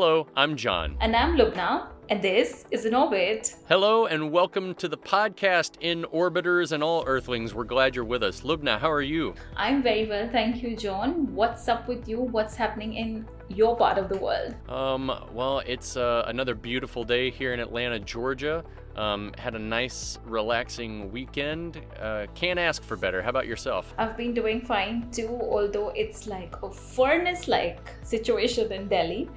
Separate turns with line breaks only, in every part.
Hello, I'm John.
And I'm Lubna, and this is In Orbit.
Hello, and welcome to the podcast In Orbiters and All Earthlings. We're glad you're with us. Lubna, how are you?
I'm very well, thank you, John. What's up with you? What's happening in your part of the world?
Um, well, it's uh, another beautiful day here in Atlanta, Georgia. Um, had a nice, relaxing weekend. Uh, can't ask for better. How about yourself?
I've been doing fine too, although it's like a furnace like situation in Delhi.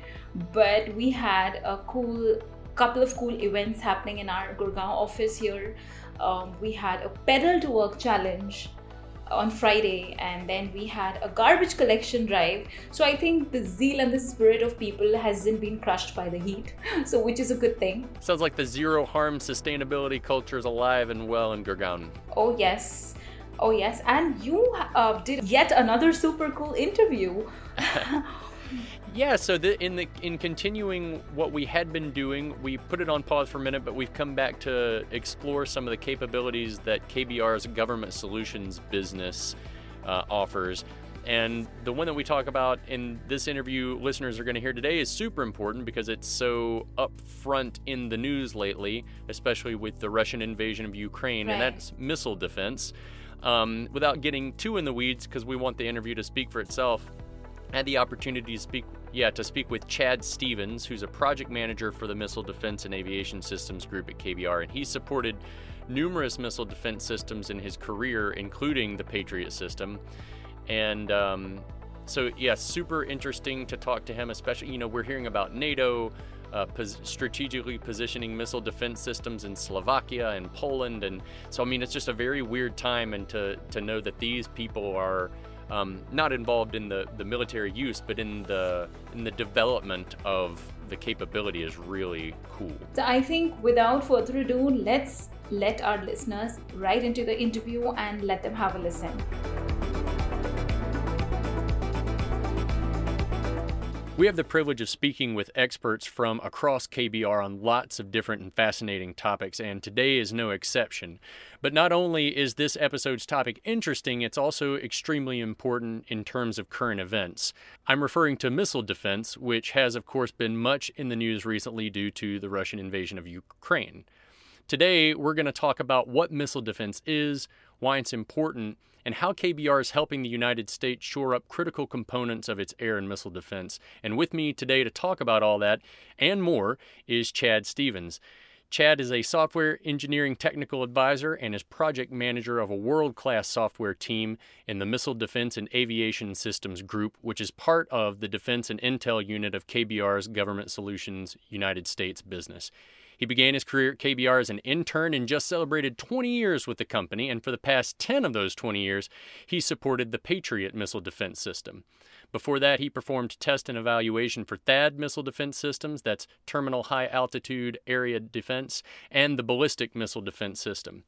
But we had a cool couple of cool events happening in our Gurgaon office here. Um, we had a pedal to work challenge on Friday, and then we had a garbage collection drive. So I think the zeal and the spirit of people hasn't been crushed by the heat, so which is a good thing.
Sounds like the zero harm sustainability culture is alive and well in Gurgaon.
Oh yes, oh yes, and you uh, did yet another super cool interview.
Yeah, so the, in the in continuing what we had been doing, we put it on pause for a minute, but we've come back to explore some of the capabilities that KBR's government solutions business uh, offers. And the one that we talk about in this interview, listeners are going to hear today, is super important because it's so upfront in the news lately, especially with the Russian invasion of Ukraine,
right.
and that's missile defense. Um, without getting too in the weeds, because we want the interview to speak for itself, had the opportunity to speak yeah, to speak with Chad Stevens, who's a project manager for the Missile Defense and Aviation Systems Group at KBR, and he supported numerous missile defense systems in his career, including the Patriot system. And um, so, yeah, super interesting to talk to him, especially, you know, we're hearing about NATO. Uh, pos- strategically positioning missile defense systems in Slovakia and Poland, and so I mean it's just a very weird time, and to to know that these people are um, not involved in the, the military use, but in the in the development of the capability is really cool.
So I think without further ado, let's let our listeners right into the interview and let them have a listen.
We have the privilege of speaking with experts from across KBR on lots of different and fascinating topics, and today is no exception. But not only is this episode's topic interesting, it's also extremely important in terms of current events. I'm referring to missile defense, which has, of course, been much in the news recently due to the Russian invasion of Ukraine. Today, we're going to talk about what missile defense is, why it's important, and how KBR is helping the United States shore up critical components of its air and missile defense. And with me today to talk about all that and more is Chad Stevens. Chad is a software engineering technical advisor and is project manager of a world class software team in the Missile Defense and Aviation Systems Group, which is part of the Defense and Intel unit of KBR's Government Solutions United States business. He began his career at KBR as an intern and just celebrated 20 years with the company, and for the past 10 of those 20 years, he supported the Patriot missile defense system. Before that, he performed test and evaluation for THAAD missile defense systems, that's Terminal High Altitude Area Defense, and the Ballistic Missile Defense System.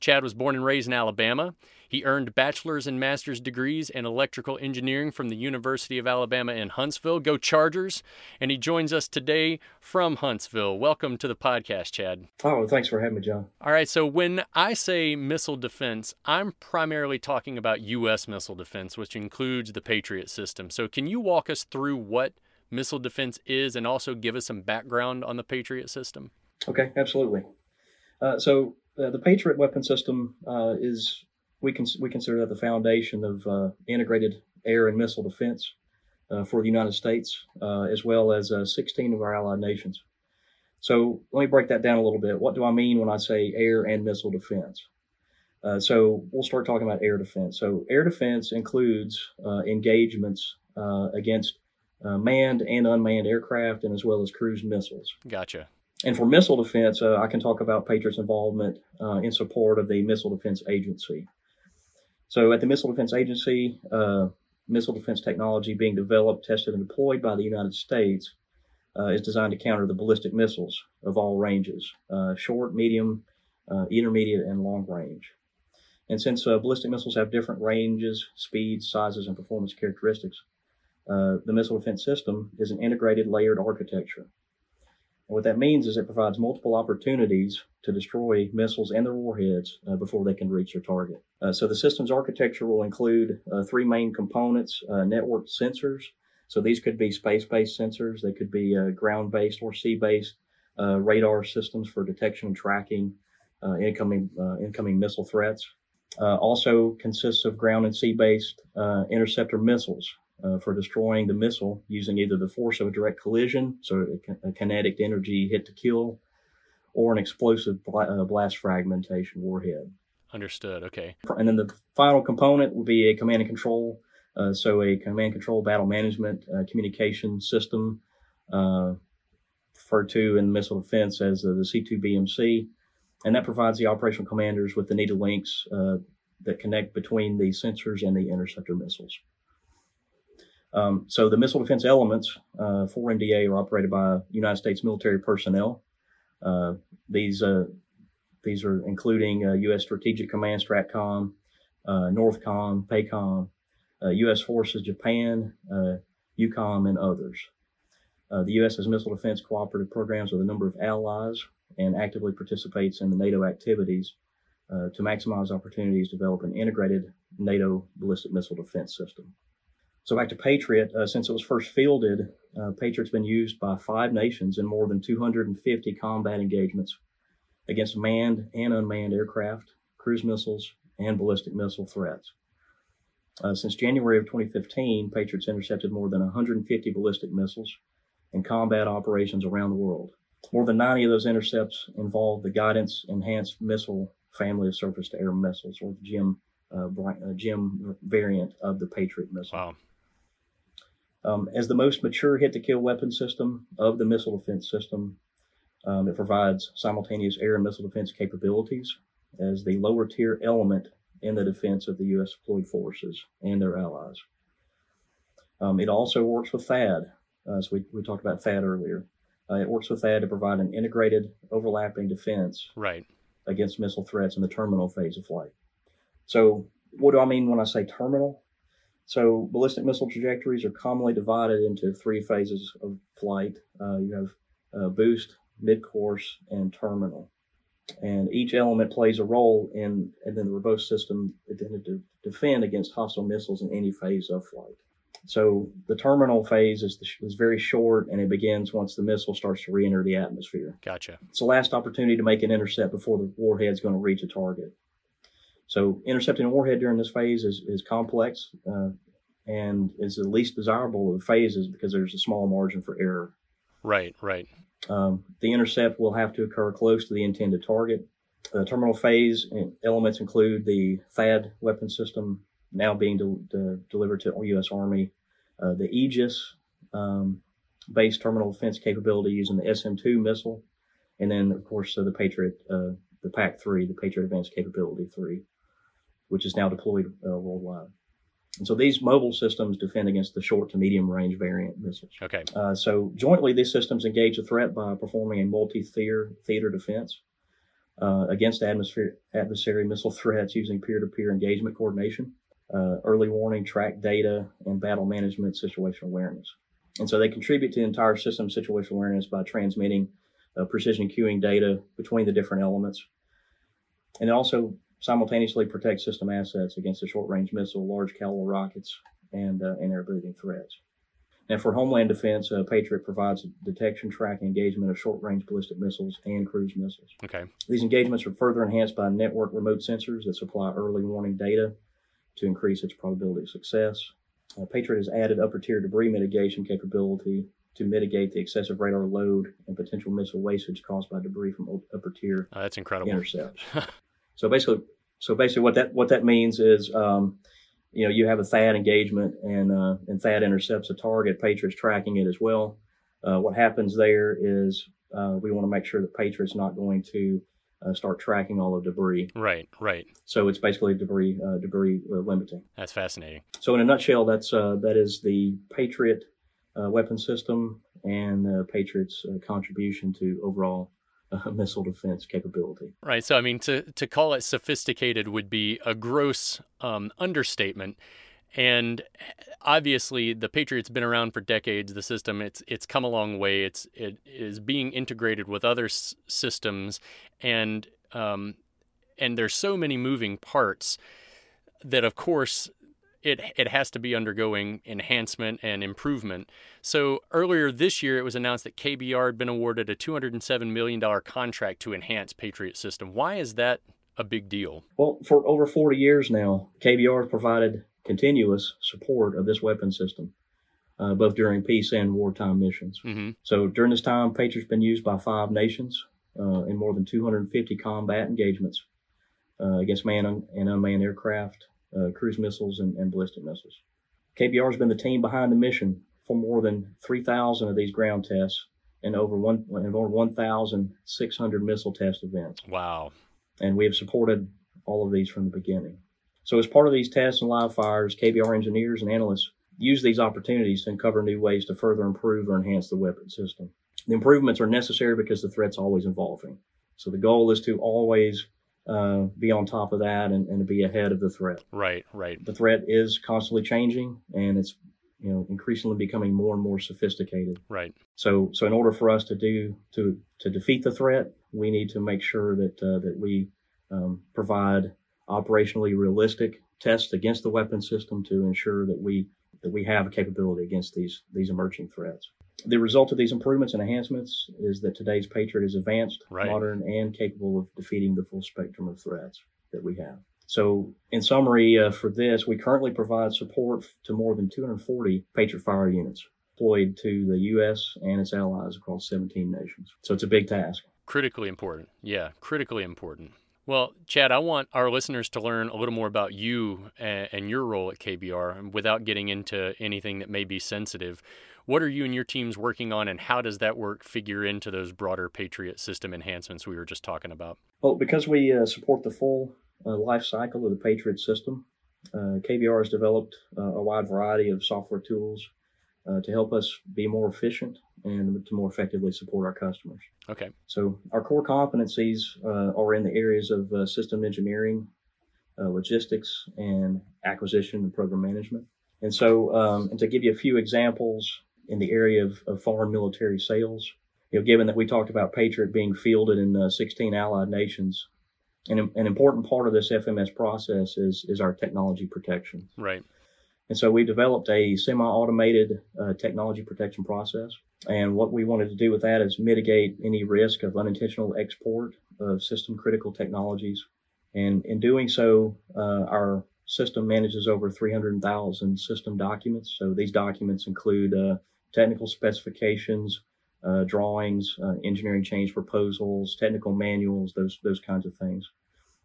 Chad was born and raised in Alabama. He earned bachelor's and master's degrees in electrical engineering from the University of Alabama in Huntsville. Go Chargers! And he joins us today from Huntsville. Welcome to the podcast, Chad.
Oh, thanks for having me, John.
All right, so when I say missile defense, I'm primarily talking about U.S. missile defense, which includes the Patriot system. So can you walk us through what missile defense is and also give us some background on the Patriot system?
Okay, absolutely. Uh, so uh, the Patriot weapon system uh, is we can we consider that the foundation of uh, integrated air and missile defense uh, for the United States, uh, as well as 16 of our allied nations. So let me break that down a little bit. What do I mean when I say air and missile defense? so we'll start talking about air defense. So air defense includes engagements against manned and unmanned aircraft, and as well as cruise missiles.
Gotcha.
And for missile defense, uh, I can talk about Patriot's involvement uh, in support of the Missile Defense Agency. So, at the Missile Defense Agency, uh, missile defense technology being developed, tested, and deployed by the United States uh, is designed to counter the ballistic missiles of all ranges uh, short, medium, uh, intermediate, and long range. And since ballistic missiles have different ranges, speeds, sizes, and performance characteristics, the missile defense system is an integrated layered architecture what that means is it provides multiple opportunities to destroy missiles and their warheads uh, before they can reach their target. Uh, so the system's architecture will include uh, three main components: uh, networked sensors, So these could be space-based sensors. They could be uh, ground-based or sea-based uh, radar systems for detection and tracking incoming incoming missile threats. Also consists of ground and sea-based interceptor missiles for destroying the missile using either the force of a direct collision, so a, a kinetic energy hit to kill, or an explosive blast fragmentation warhead.
Understood. Okay.
And then the final component will be a command and control. Uh, so a command control battle management uh, communication system, uh, referred to in missile defense as the C2BMC, and that provides the operational commanders with the needed links uh, that connect between the sensors and the interceptor missiles. Um, so the missile defense elements uh, for MDA are operated by United States military personnel. Uh, these these are including U.S. Uh, Strategic Command, STRATCOM, uh, NORTHCOM, PACOM, U.S. Uh, Forces Japan, EUCOM, and others. the U.S. has missile defense cooperative programs with a number of allies and actively participates in the NATO activities uh, to maximize opportunities to develop an integrated NATO ballistic missile defense system. So back to Patriot, uh, since it was first fielded, uh, Patriot's been used by five nations in more than 250 combat engagements against manned and unmanned aircraft, cruise missiles, and ballistic missile threats. Uh, since January of 2015, Patriots intercepted more than 150 ballistic missiles in combat operations around the world. More than 90 of those intercepts involved the Guidance Enhanced Missile family of surface to air missiles, or the GEM, uh, uh, GEM variant of the Patriot missile.
Wow.
Um, as the most mature hit to kill weapon system of the missile defense system, um, it provides simultaneous air and missile defense capabilities as the lower tier element in the defense of the U.S. deployed forces and their allies. Um, it also works with THAAD. Uh, so we, we talked about THAAD earlier. Uh, it works with THAAD to provide an integrated, overlapping defense
right.
against missile threats in the terminal phase of flight. So, what do I mean when I say terminal? So, ballistic missile trajectories are commonly divided into three phases of flight. Uh, you have uh, boost, mid-course, and terminal. And each element plays a role in, and then the robust system intended to defend against hostile missiles in any phase of flight. So the terminal phase is, the, is very short and it begins once the missile starts to re-enter the atmosphere.
Gotcha.
It's the last opportunity to make an intercept before the warhead is going to reach a target. So intercepting a warhead during this phase is, is complex uh, and is the least desirable of phases because there's a small margin for error.
Right, right.
Um, the intercept will have to occur close to the intended target. The terminal phase elements include the THAAD weapon system now being de- de- delivered to the U.S. Army, uh, the Aegis um, base terminal defense capability using the SM-2 missile, and then of course uh, the Patriot, uh, the PAC-3, the Patriot Advanced Capability 3, which is now deployed uh, worldwide. And so these mobile systems defend against the short to medium range variant missiles.
Okay.
Uh, so jointly, these systems engage the threat by performing a multi-theater theater defense uh, against atmosphere, adversary missile threats using peer-to-peer engagement coordination, uh, early warning, track data, and battle management situational awareness. And so they contribute to the entire system situational awareness by transmitting uh, precision cueing data between the different elements. And also simultaneously protect system assets against the short-range missile, large caliber rockets, and, uh, and air-breathing threats. And for homeland defense, uh, Patriot provides detection, tracking, engagement of short-range ballistic missiles and cruise missiles.
Okay.
These engagements are further enhanced by network remote sensors that supply early warning data to increase its probability of success. Uh, Patriot has added upper-tier debris mitigation capability to mitigate the excessive radar load and potential missile wastage caused by debris from upper-tier
oh, that's incredible.
intercepts. So basically, so basically, what that what that means is, um, you know, you have a THAAD engagement, and uh, and THAAD intercepts a target. Patriot's tracking it as well. Uh, what happens there is uh, we want to make sure that Patriot's not going to uh, start tracking all of debris.
Right, right.
So it's basically debris uh, debris uh, limiting.
That's fascinating.
So in a nutshell, that's that is the Patriot weapon system and Patriot's contribution to overall uh, missile defense capability.
Right. So, I mean, to, to call it sophisticated would be a gross um, understatement. And obviously, the Patriot's been around for decades. The system it's it's come a long way. It's it is being integrated with other s- systems, and um, and there's so many moving parts that, of course, it it has to be undergoing enhancement and improvement. So earlier this year, it was announced that KBR had been awarded a 207 million dollar contract to enhance Patriot system. Why is that a big deal?
Well, for over 40 years now, KBR has provided continuous support of this weapon system, uh, both during peace and wartime missions.
Mm-hmm.
So during this time, Patriot's been used by five nations uh, in more than 250 combat engagements uh, against manned and unmanned aircraft, Uh, cruise missiles, and, and ballistic missiles. KBR has been the team behind the mission for more than 3,000 of these ground tests and over one and over 1,600 missile test events.
Wow!
And we have supported all of these from the beginning. So, as part of these tests and live fires, KBR engineers and analysts use these opportunities to uncover new ways to further improve or enhance the weapon system. The improvements are necessary because the threat's always evolving. So, the goal is to always uh, be on top of that and, and to be ahead of the threat.
Right, right.
The threat is constantly changing and it's you know increasingly becoming more and more sophisticated.
Right.
So so in order for us to do to to defeat the threat, we need to make sure that uh, that we um, provide operationally realistic tests against the weapon system to ensure that we that we have a capability against these these emerging threats. The result of these improvements and enhancements is that today's Patriot is advanced,
Right.
modern, and capable of defeating the full spectrum of threats that we have. So, in summary, uh, for this, we currently provide support to more than 240 Patriot fire units deployed to the U.S. and its allies across 17 nations. So, it's a big task.
Critically important. Yeah, critically important. Well, Chad, I want our listeners to learn a little more about you and, and your role at KBR without getting into anything that may be sensitive. What are you and your teams working on, and how does that work figure into those broader Patriot system enhancements we were just talking about?
Well, because we uh, support the full uh, life cycle of the Patriot system, uh, KBR has developed uh, a wide variety of software tools uh, to help us be more efficient and to more effectively support our customers.
Okay.
So, our core competencies uh, are in the areas of uh, system engineering, uh, logistics, and acquisition and program management. And so, um, and to give you a few examples in the area of, of foreign military sales, you know, given that we talked about Patriot being fielded in uh, 16 allied nations, an, an important part of this FMS process is is our technology protection.
Right.
And so we developed a semi-automated uh, technology protection process. And what we wanted to do with that is mitigate any risk of unintentional export of system critical technologies. And in doing so, uh, our system manages over 300,000 system documents. So these documents include uh, technical specifications, uh, drawings, uh, engineering change proposals, technical manuals, those those kinds of things.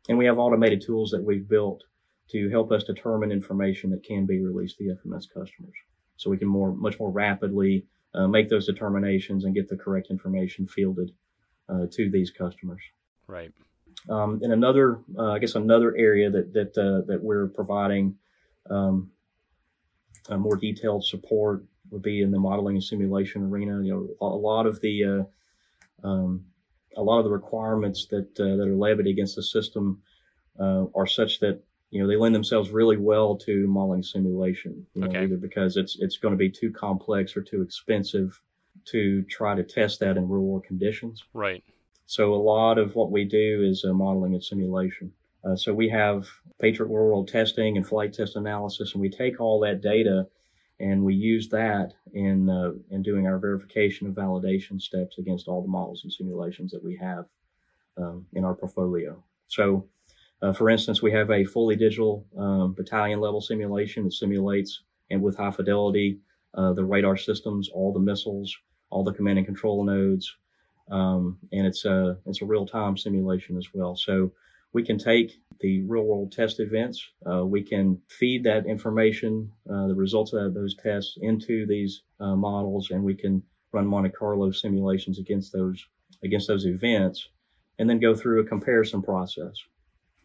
And we have automated tools that we've built to help us determine information that can be released to the FMS customers. So we can more much more rapidly uh, make those determinations and get the correct information fielded uh, to these customers.
Right.
Um, and another, uh, I guess, another area that that uh, that we're providing um, a more detailed support would be in the modeling and simulation arena. You know, a lot of the uh, um, a lot of the requirements that uh, that are levied against the system uh, are such that you know they lend themselves really well to modeling simulation. You know,
Okay.
Either because it's it's going to be too complex or too expensive to try to test that in real world conditions.
Right.
So a lot of what we do is uh, modeling and simulation. Uh, so we have Patriot World testing and flight test analysis, and we take all that data and we use that in uh, in doing our verification and validation steps against all the models and simulations that we have um, in our portfolio. So, uh, for instance, we have a fully digital um, battalion level simulation that simulates and with high fidelity uh, the radar systems, all the missiles, all the command and control nodes, um, and it's a it's a real time simulation as well. So we can take the real world test events, uh, we can feed that information, uh, the results of those tests into these uh, models, and we can run Monte Carlo simulations against those against those events, and then go through a comparison process.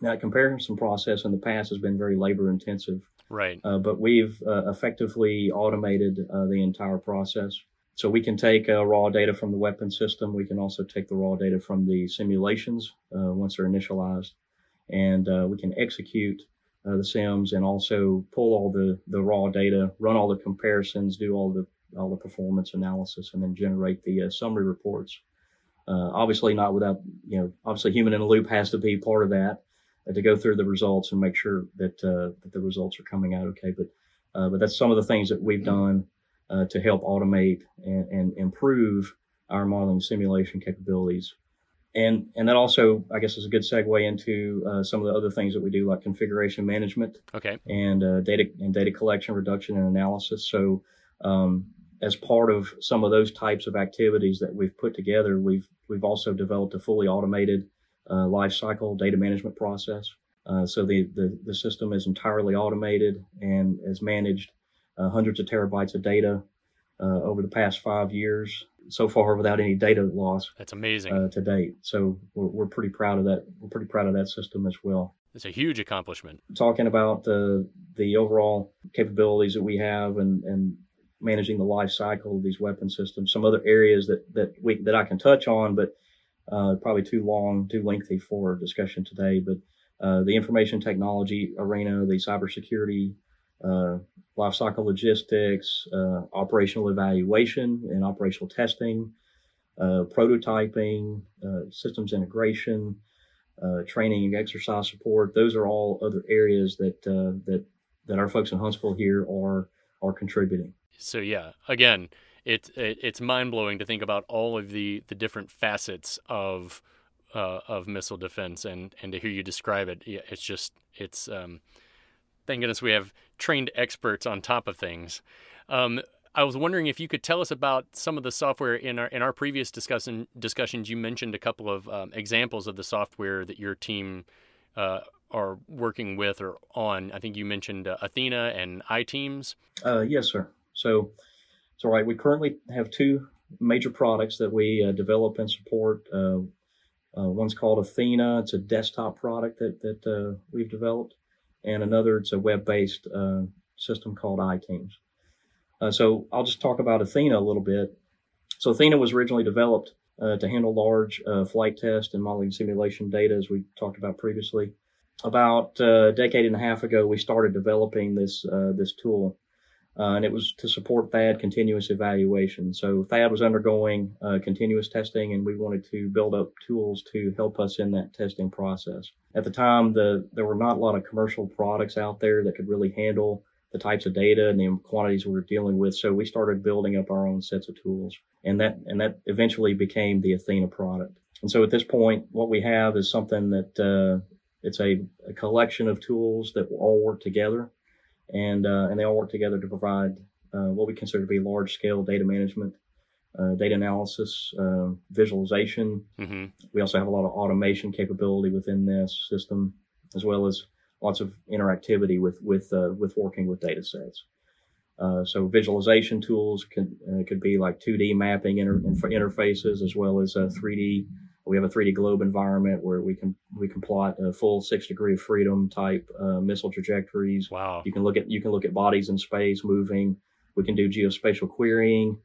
Now, that comparison process in the past has been very labor intensive
Right.
uh, but we've uh, effectively automated uh, the entire process. So we can take uh, raw data from the weapon system. We can also take the raw data from the simulations uh, once they're initialized, and uh, we can execute uh, the sims and also pull all the, the raw data, run all the comparisons, do all the all the performance analysis, and then generate the uh, summary reports. Uh, obviously, not without you know, obviously, human in a loop has to be part of that. uh, to go through the results and make sure that uh, that the results are coming out okay. But but that's some of the things that we've done to help automate and, and improve our modeling simulation capabilities. And and that also, I guess, is a good segue into uh, some of the other things that we do, like configuration management,
okay,
and uh, data and data collection, reduction, and analysis. So, um, as part of some of those types of activities that we've put together, we've we've also developed a fully automated uh, life cycle data management process. Uh, so the, the, the system is entirely automated and has managed uh, hundreds of terabytes of data uh, over the past five years so far without any data loss.
That's amazing
uh, to date. So we're, we're pretty proud of that. We're pretty proud of that system as well.
It's a huge accomplishment.
Talking about the the overall capabilities that we have and and managing the life cycle of these weapon systems. Some other areas that that we that I can touch on, but uh, probably too long, too lengthy for discussion today. But uh, the information technology arena, the cybersecurity, uh, lifecycle logistics, uh, operational evaluation and operational testing, uh, prototyping, uh, systems integration, training and exercise support. Those are all other areas that that that our folks in Huntsville here are are contributing.
So yeah, again, it, it it's mind blowing to think about all of the the different facets of uh, of missile defense and and to hear you describe it. It's just it's um, thank goodness we have trained experts on top of things. Um, I was wondering if you could tell us about some of the software in our in our previous discussion discussions. You mentioned a couple of um, examples of the software that your team uh, are working with or on. I think you mentioned uh, Athena and iTeams.
Uh, yes, sir. So so, right, we currently have two major products that we uh, develop and support. Uh, uh, one's called Athena. It's a desktop product that that uh, we've developed, and another it's a web-based uh, system called iTeams. Uh, so I'll just talk about Athena a little bit. So Athena was originally developed to handle large flight test and modeling simulation data, as we talked about previously. About a decade and a half ago, we started developing this this tool uh, and it was to support THAAD continuous evaluation. So THAAD was undergoing uh, continuous testing, and we wanted to build up tools to help us in that testing process. At the time, the there were not a lot of commercial products out there that could really handle the types of data and the quantities we were dealing with. So we started building up our own sets of tools, and that and that eventually became the Athena product. And so at this point, what we have is something that uh, it's a, a collection of tools that all work together and uh, and they all work together to provide uh, what we consider to be large scale data management, uh, data analysis, um, visualization. Mm-hmm. We also have a lot of automation capability within this system, as well as lots of interactivity with with uh, with working with data sets. Uh, so visualization tools could uh, could be like 2D mapping inter- interfaces as well as 3D we have a 3D globe environment where we can we can plot a full six degree of freedom type uh, missile trajectories.
Wow!
You can look at you can look at bodies in space moving. We can do geospatial querying.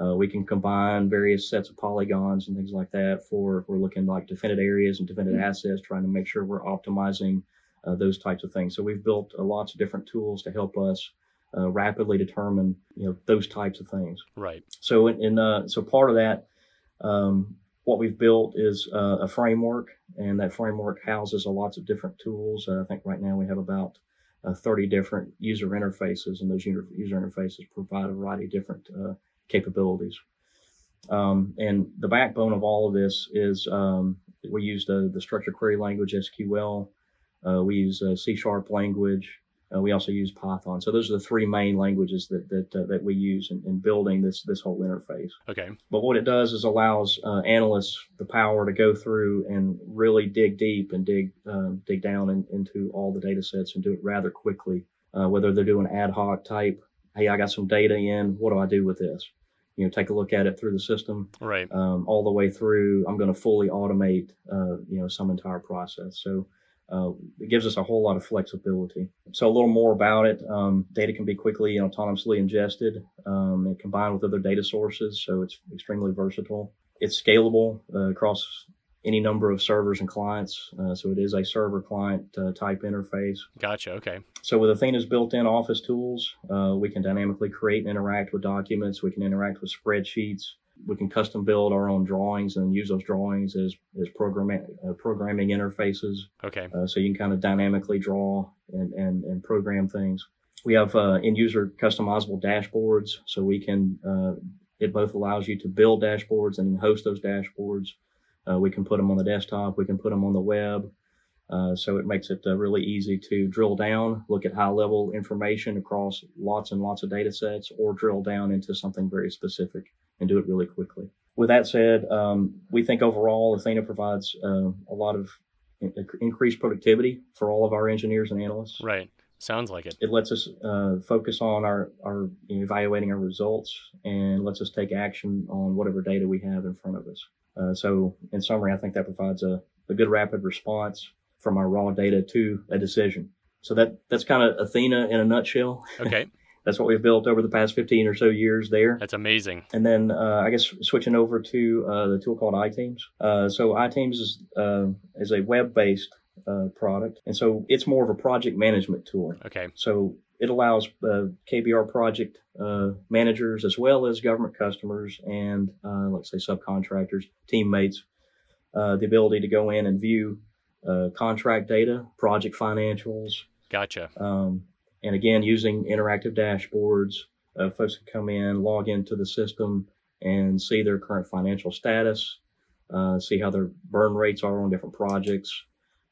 Uh, we can combine various sets of polygons and things like that for we're looking like defended areas and defended mm-hmm. assets, trying to make sure we're optimizing uh, those types of things. So we've built uh, lots of different tools to help us uh, rapidly determine you know those types of things.
Right.
So in, in uh, so part of that um, what we've built is uh, a framework, and that framework houses a lots of different tools. Uh, I think right now we have about uh, 30 different user interfaces, and those user, user interfaces provide a variety of different uh, capabilities. Um, and the backbone of all of this is um, we use the, the structured query language SQL. Uh, we use C sharp language. Uh, we also use Python. So those are the three main languages that that, uh, that we use in, in, building this this whole interface.
Okay.
But what it does is allows uh, analysts the power to go through and really dig deep and dig um, dig down in, into all the data sets and do it rather quickly. Uh, whether they're doing ad hoc type, hey, I got some data in. What do I do with this? You know, take a look at it through the system.
Right.
Um, all the way through. I'm going to fully automate. Uh, you know, some entire process. So uh, it gives us a whole lot of flexibility. So a little more about it. Um, data can be quickly and autonomously ingested um, and combined with other data sources, so it's extremely versatile. It's scalable uh, across any number of servers and clients. Uh, so it is a server client uh, type interface.
Gotcha. Okay.
So with Athena's built-in Office tools, uh, we can dynamically create and interact with documents. We can interact with spreadsheets. We can custom build our own drawings and use those drawings as as programming uh, programming interfaces.
Okay.
Uh, so you can kind of dynamically draw and and, and program things. We have uh, end user customizable dashboards, so we can uh, it both allows you to build dashboards and host those dashboards. Uh, we can put them on the desktop. We can put them on the web. Uh, so it makes it uh, really easy to drill down, look at high level information across lots and lots of data sets, or drill down into something very specific and do it really quickly. With that said, um, we think overall Athena provides uh, a lot of increased productivity for all of our engineers and analysts.
Right. Sounds like it.
It lets us uh, focus on our, our you know, evaluating our results and lets us take action on whatever data we have in front of us. Uh, so, in summary, I think that provides a, a good rapid response from our raw data to a decision. So that that's kind of Athena in a nutshell.
Okay.
that's what we've built over the past 15 or so years there.
That's amazing.
And then uh, I guess switching over to uh, the tool called iTeams. Uh, so iTeams is uh, is a web based uh, product, and so it's more of a project management tool.
Okay.
So it allows uh, KBR project managers as well as government customers and let's say subcontractors, teammates, the ability to go in and view contract data, project financials.
Gotcha.
Um, and again, using interactive dashboards, uh, folks can come in, log into the system, and see their current financial status, uh, see how their burn rates are on different projects,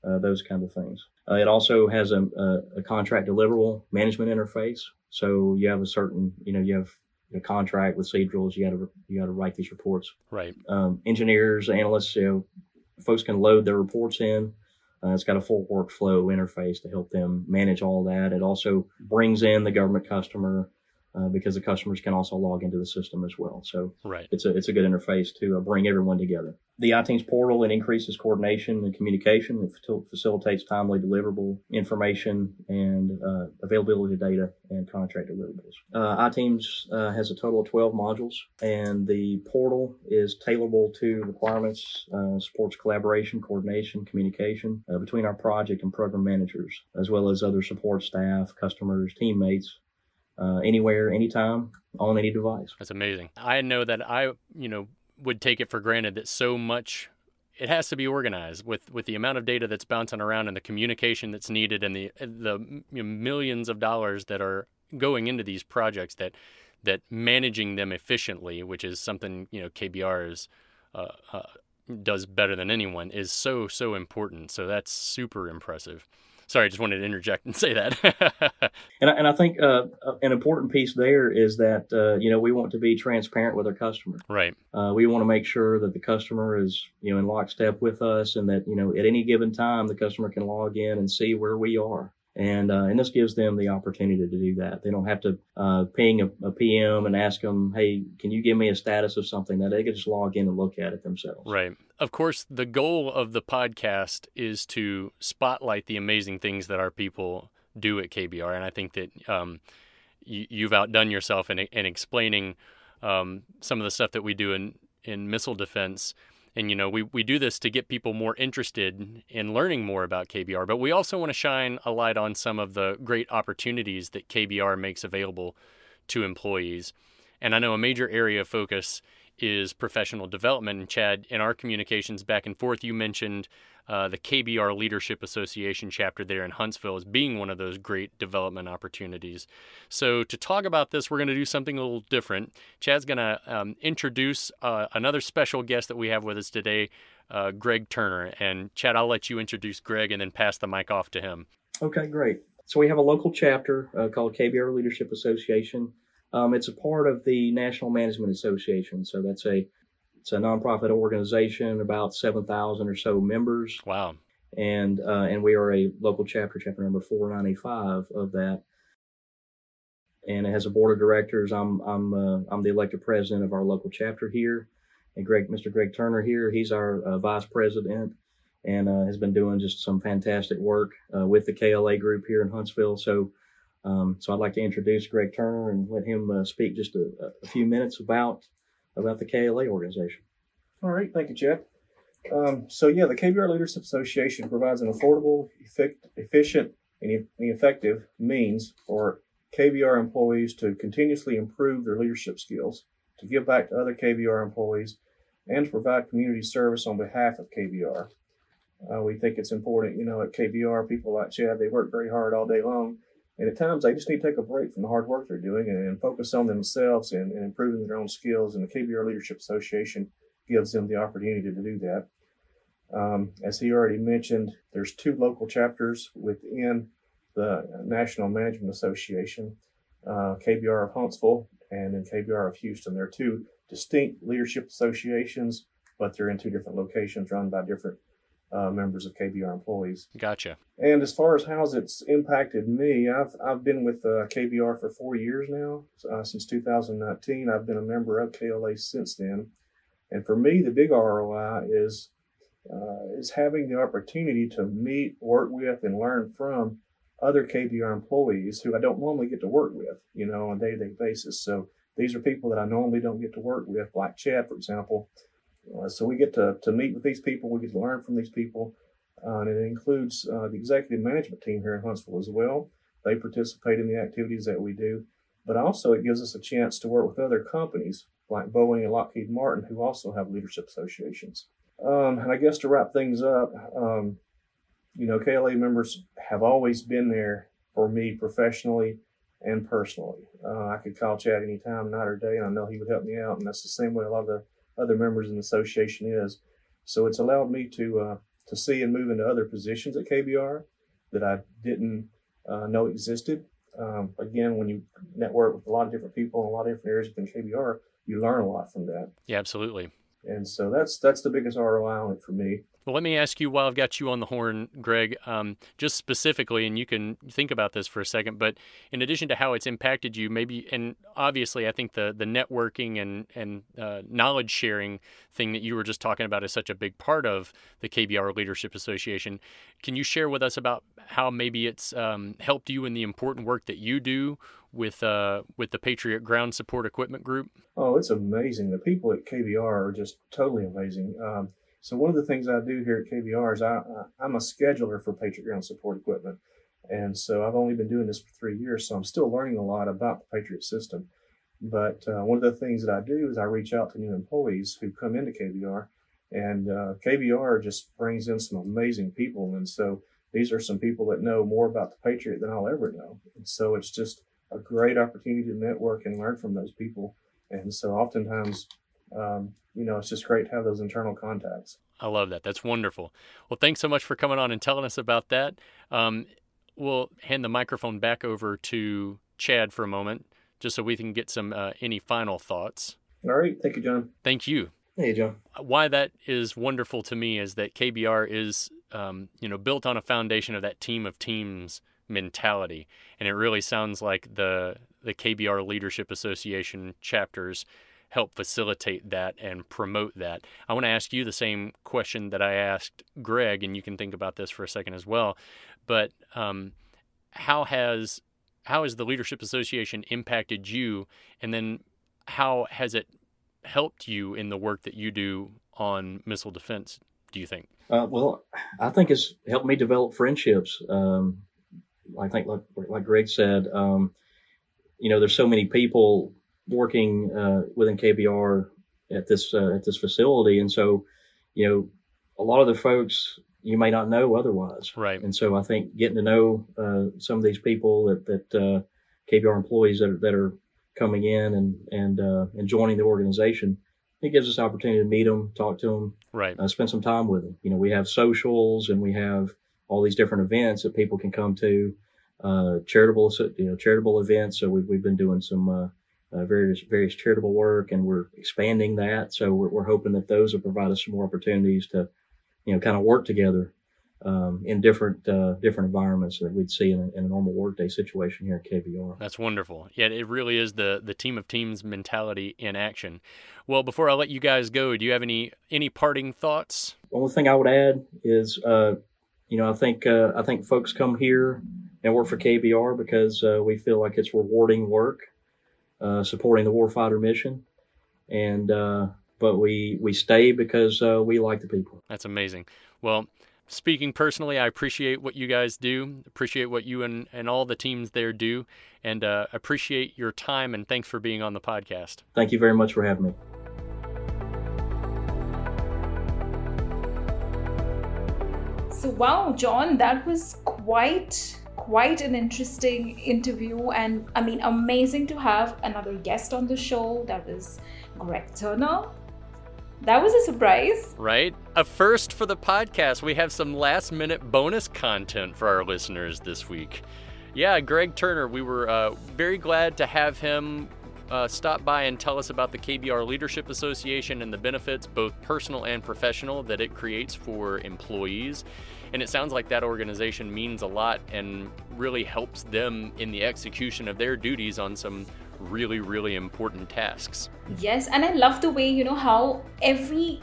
uh, those kind of things. Uh, it also has a, a, a, contract deliverable management interface. So you have a certain, you know, you have a contract with CDRLs. You got to you got to write these reports.
Right.
Um, engineers, analysts, you know, folks can load their reports in. Uh, it's got a full workflow interface to help them manage all that. It also brings in the government customer uh, because the customers can also log into the system as well. So
right.
it's a it's a good interface to uh, bring everyone together. The iTeams portal it increases coordination and communication. It facilitates timely deliverable information and uh, availability of data and contract deliverables. Uh, iTeams uh, has a total of 12 modules, and the portal is tailorable to requirements, uh, supports collaboration, coordination, communication between our project and program managers, as well as other support staff, customers, teammates, uh, anywhere, anytime, on any device.
That's amazing. I know that I, you know, would take it for granted that so much it has to be organized with with the amount of data that's bouncing around and the communication that's needed and the the you know, millions of dollars that are going into these projects that that managing them efficiently, which is something you know KBR is. Uh, uh, does better than anyone is so so important so that's super impressive sorry, I just wanted to interject and say that.
and, I, and I think uh, an important piece there is that uh, you know we want to be transparent with our customer.
Right.
Uh, we want to make sure that the customer is you know in lockstep with us, and that you know at any given time the customer can log in and see where we are and uh, and this gives them the opportunity to do that. They don't have to uh, ping a, a, PM and ask them, "Hey, can you give me a status of something?" That they can just log in and look at it themselves.
Right. Of course, the goal of the podcast is to spotlight the amazing things that our people do at KBR, and I think that um, you, have outdone yourself in, in explaining um, some of the stuff that we do in in missile defense and you know we, we do this to get people more interested in learning more about KBR, but we also want to shine a light on some of the great opportunities that KBR makes available to employees. And I know a major area of focus is professional development. And Chad, in our communications back and forth, you mentioned uh, the KBR Leadership Association chapter there in Huntsville as being one of those great development opportunities. So, to talk about this, we're going to do something a little different. Chad's going to um, introduce uh, another special guest that we have with us today, uh, Greg Turner. And, Chad, I'll let you introduce Greg and then pass the mic off to him.
Okay, great. So, we have a local chapter uh, called KBR Leadership Association. Um, it's a part of the National Management Association. So, that's a it's a nonprofit organization, about 7,000 or so members.
Wow.
And, uh, and we are a local chapter, chapter number 495 of that. And it has a board of directors. I'm, I'm, uh, I'm the elected president of our local chapter here. And Greg, Mr. Greg Turner here, he's our uh, vice president and uh, has been doing just some fantastic work uh, with the KLA group here in Huntsville. So, um, so I'd like to introduce Greg Turner and let him uh, speak just a, a, few minutes about about the KLA organization.
All right, thank you, Chad. Um, so yeah, the KBR Leadership Association provides an affordable, effect, efficient, and effective means for KBR employees to continuously improve their leadership skills to give back to other KBR employees, and to provide community service on behalf of KBR. Uh, we think it's important, you know, at KBR, people like Chad, they work very hard all day long. And at times they just need to take a break from the hard work they're doing and, and focus on themselves and, and, improving their own skills. And the KBR Leadership Association gives them the opportunity to do that. Um, as he already mentioned, there's two local chapters within the National Management Association, uh, KBR of Huntsville and then KBR of Houston. They're two distinct leadership associations, but they're in two different locations run by different uh, members of KBR employees.
Gotcha.
And as far as how it's impacted me, I've I've been with uh, KBR for four years now, uh, since 2019. I've been a member of KLA since then, and for me, the big ROI is uh, is having the opportunity to meet, work with, and learn from other KBR employees who I don't normally get to work with, you know, on a day-to-day basis. So these are people that I normally don't get to work with, like Chad, for example. Uh, so we get to, to meet with these people, we get to learn from these people, uh, and it includes uh, the executive management team here in Huntsville as well. They participate in the activities that we do, but also it gives us a chance to work with other companies like Boeing and Lockheed Martin who also have leadership associations. Um, and I guess to wrap things up, um, you know, KLA members have always been there for me professionally and personally. Uh, I could call Chad anytime, night or day, and I know he would help me out. And that's the same way a lot of the other members in the association is. So it's allowed me to uh, to see and move into other positions at KBR that I didn't uh, know existed. Um, again, when you network with a lot of different people in a lot of different areas within KBR, you learn a lot from that.
Yeah, absolutely.
And so that's that's the biggest ROI on it for me.
Well, let me ask you while I've got you on the horn, Greg, um, just specifically, and you can think about this for a second. But in addition to how it's impacted you, maybe, and obviously, I think the the networking and and uh, knowledge sharing thing that you were just talking about is such a big part of the KBR Leadership Association. Can you share with us about how maybe it's um, helped you in the important work that you do with uh, with the Patriot Ground Support Equipment Group?
Oh, it's amazing. The people at KBR are just totally amazing. Um, so one of the things I do here at KBR is I, I'm a scheduler for Patriot Ground Support Equipment. And so I've only been doing this for three years, so I'm still learning a lot about the Patriot system. But uh, one of the things that I do is I reach out to new employees who come into KBR, and uh, KBR just brings in some amazing people. And so these are some people that know more about the Patriot than I'll ever know. And so it's just a great opportunity to network and learn from those people. And so oftentimes um, you know, it's just great to have those internal contacts.
I love that. That's wonderful. Well, thanks so much for coming on and telling us about that. Um, we'll hand the microphone back over to Chad for a moment, just so we can get some uh, any final thoughts.
All right. Thank you, John.
Thank you.
Hey, John.
Why that is wonderful to me is that KBR is, um, you know, built on a foundation of that team of teams mentality, and it really sounds like the the KBR Leadership Association chapters help facilitate that and promote that. I want to ask you the same question that I asked Greg, and you can think about this for a second as well. But um, how has how has the Leadership Association impacted you, and then how has it helped you in the work that you do on missile defense? Do you think?
Uh, well, I think it's helped me develop friendships. Um, I think, like, like Greg said, um, you know, there's so many people working uh, within KBR at this uh, at this facility, and so you know a lot of the folks you may not know otherwise.
Right.
And so I think getting to know uh, some of these people that that uh, KBR employees that are, that are coming in and and uh, and joining the organization, it gives us opportunity to meet them, talk to them,
right,
uh, spend some time with them. You know, we have socials and we have all these different events that people can come to, uh, charitable you know charitable events. So we've we've been doing some uh, various various charitable work, and we're expanding that. So we're, we're hoping that those will provide us some more opportunities to, you know, kind of work together um, in different uh, different environments that we'd see in a, in a, normal workday situation here at KBR.
That's wonderful. Yeah, it really is the the team of teams mentality in action. Well, before I let you guys go, do you have any any parting thoughts?
The only thing I would add is, uh, you know, I think uh, I think folks come here and work for KBR because uh, we feel like it's rewarding work uh, supporting the warfighter mission. And, uh, but we, we stay because uh, we like the people.
That's amazing. Well, speaking personally, I appreciate what you guys do, appreciate what you and, and all the teams there do, and uh, appreciate your time. And thanks for being on the podcast.
Thank you very much for having me.
So, wow, John, that was quite quite an interesting interview and i mean amazing to have another guest on the show that was greg turner that was a surprise.
Right? A first for the podcast. We have some last minute bonus content for our listeners this week. Yeah, Greg Turner, we were uh, very glad to have him uh, stop by and tell us about the KBR Leadership Association and the benefits, both personal and professional, that it creates for employees. And it sounds like that organization means a lot and really helps them in the execution of their duties on some really, really important tasks.
Yes, and I love the way, you know, how every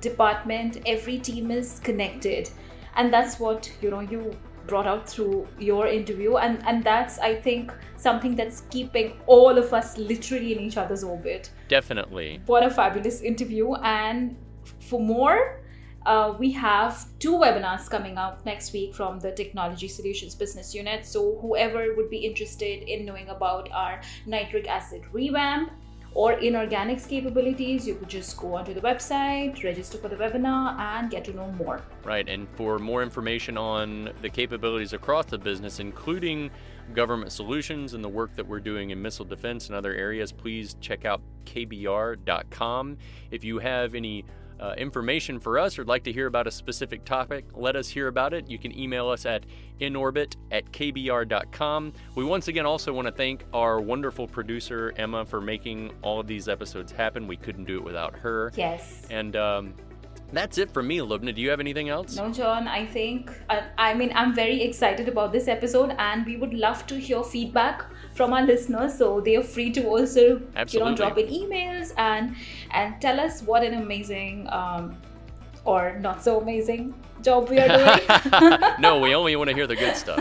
department, every team is connected. And that's what, you know, you brought out through your interview. And, and that's, I think, something that's keeping all of us literally in each other's orbit.
Definitely.
What a fabulous interview. And for more, uh, we have two webinars coming up next week from the Technology Solutions Business Unit. So, whoever would be interested in knowing about our nitric acid revamp or inorganics capabilities, you could just go onto the website, register for the webinar, and get to know more.
Right. And for more information on the capabilities across the business, including government solutions and the work that we're doing in missile defense and other areas, please check out kbr.com. If you have any uh, information for us or like to hear about a specific topic, let us hear about it. You can email us at inorbit at kbr.com. We once again also want to thank our wonderful producer, Emma, for making all of these episodes happen. We couldn't do it without her.
Yes.
And um, that's it for me, Lubna. Do you have anything else?
No, John. I think, uh, I mean, I'm very excited about this episode and we would love to hear feedback from our listeners. So they are free to also, Absolutely. you know, drop in emails and and tell us what an amazing um, or not so amazing job we are doing.
no, we only want to hear the good stuff.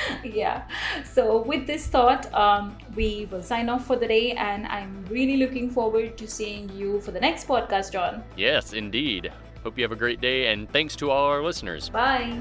yeah. So, with this thought, um, we will sign off for the day, and I'm really looking forward to seeing you for the next podcast, John.
Yes, indeed. Hope you have a great day, and thanks to all our listeners.
Bye.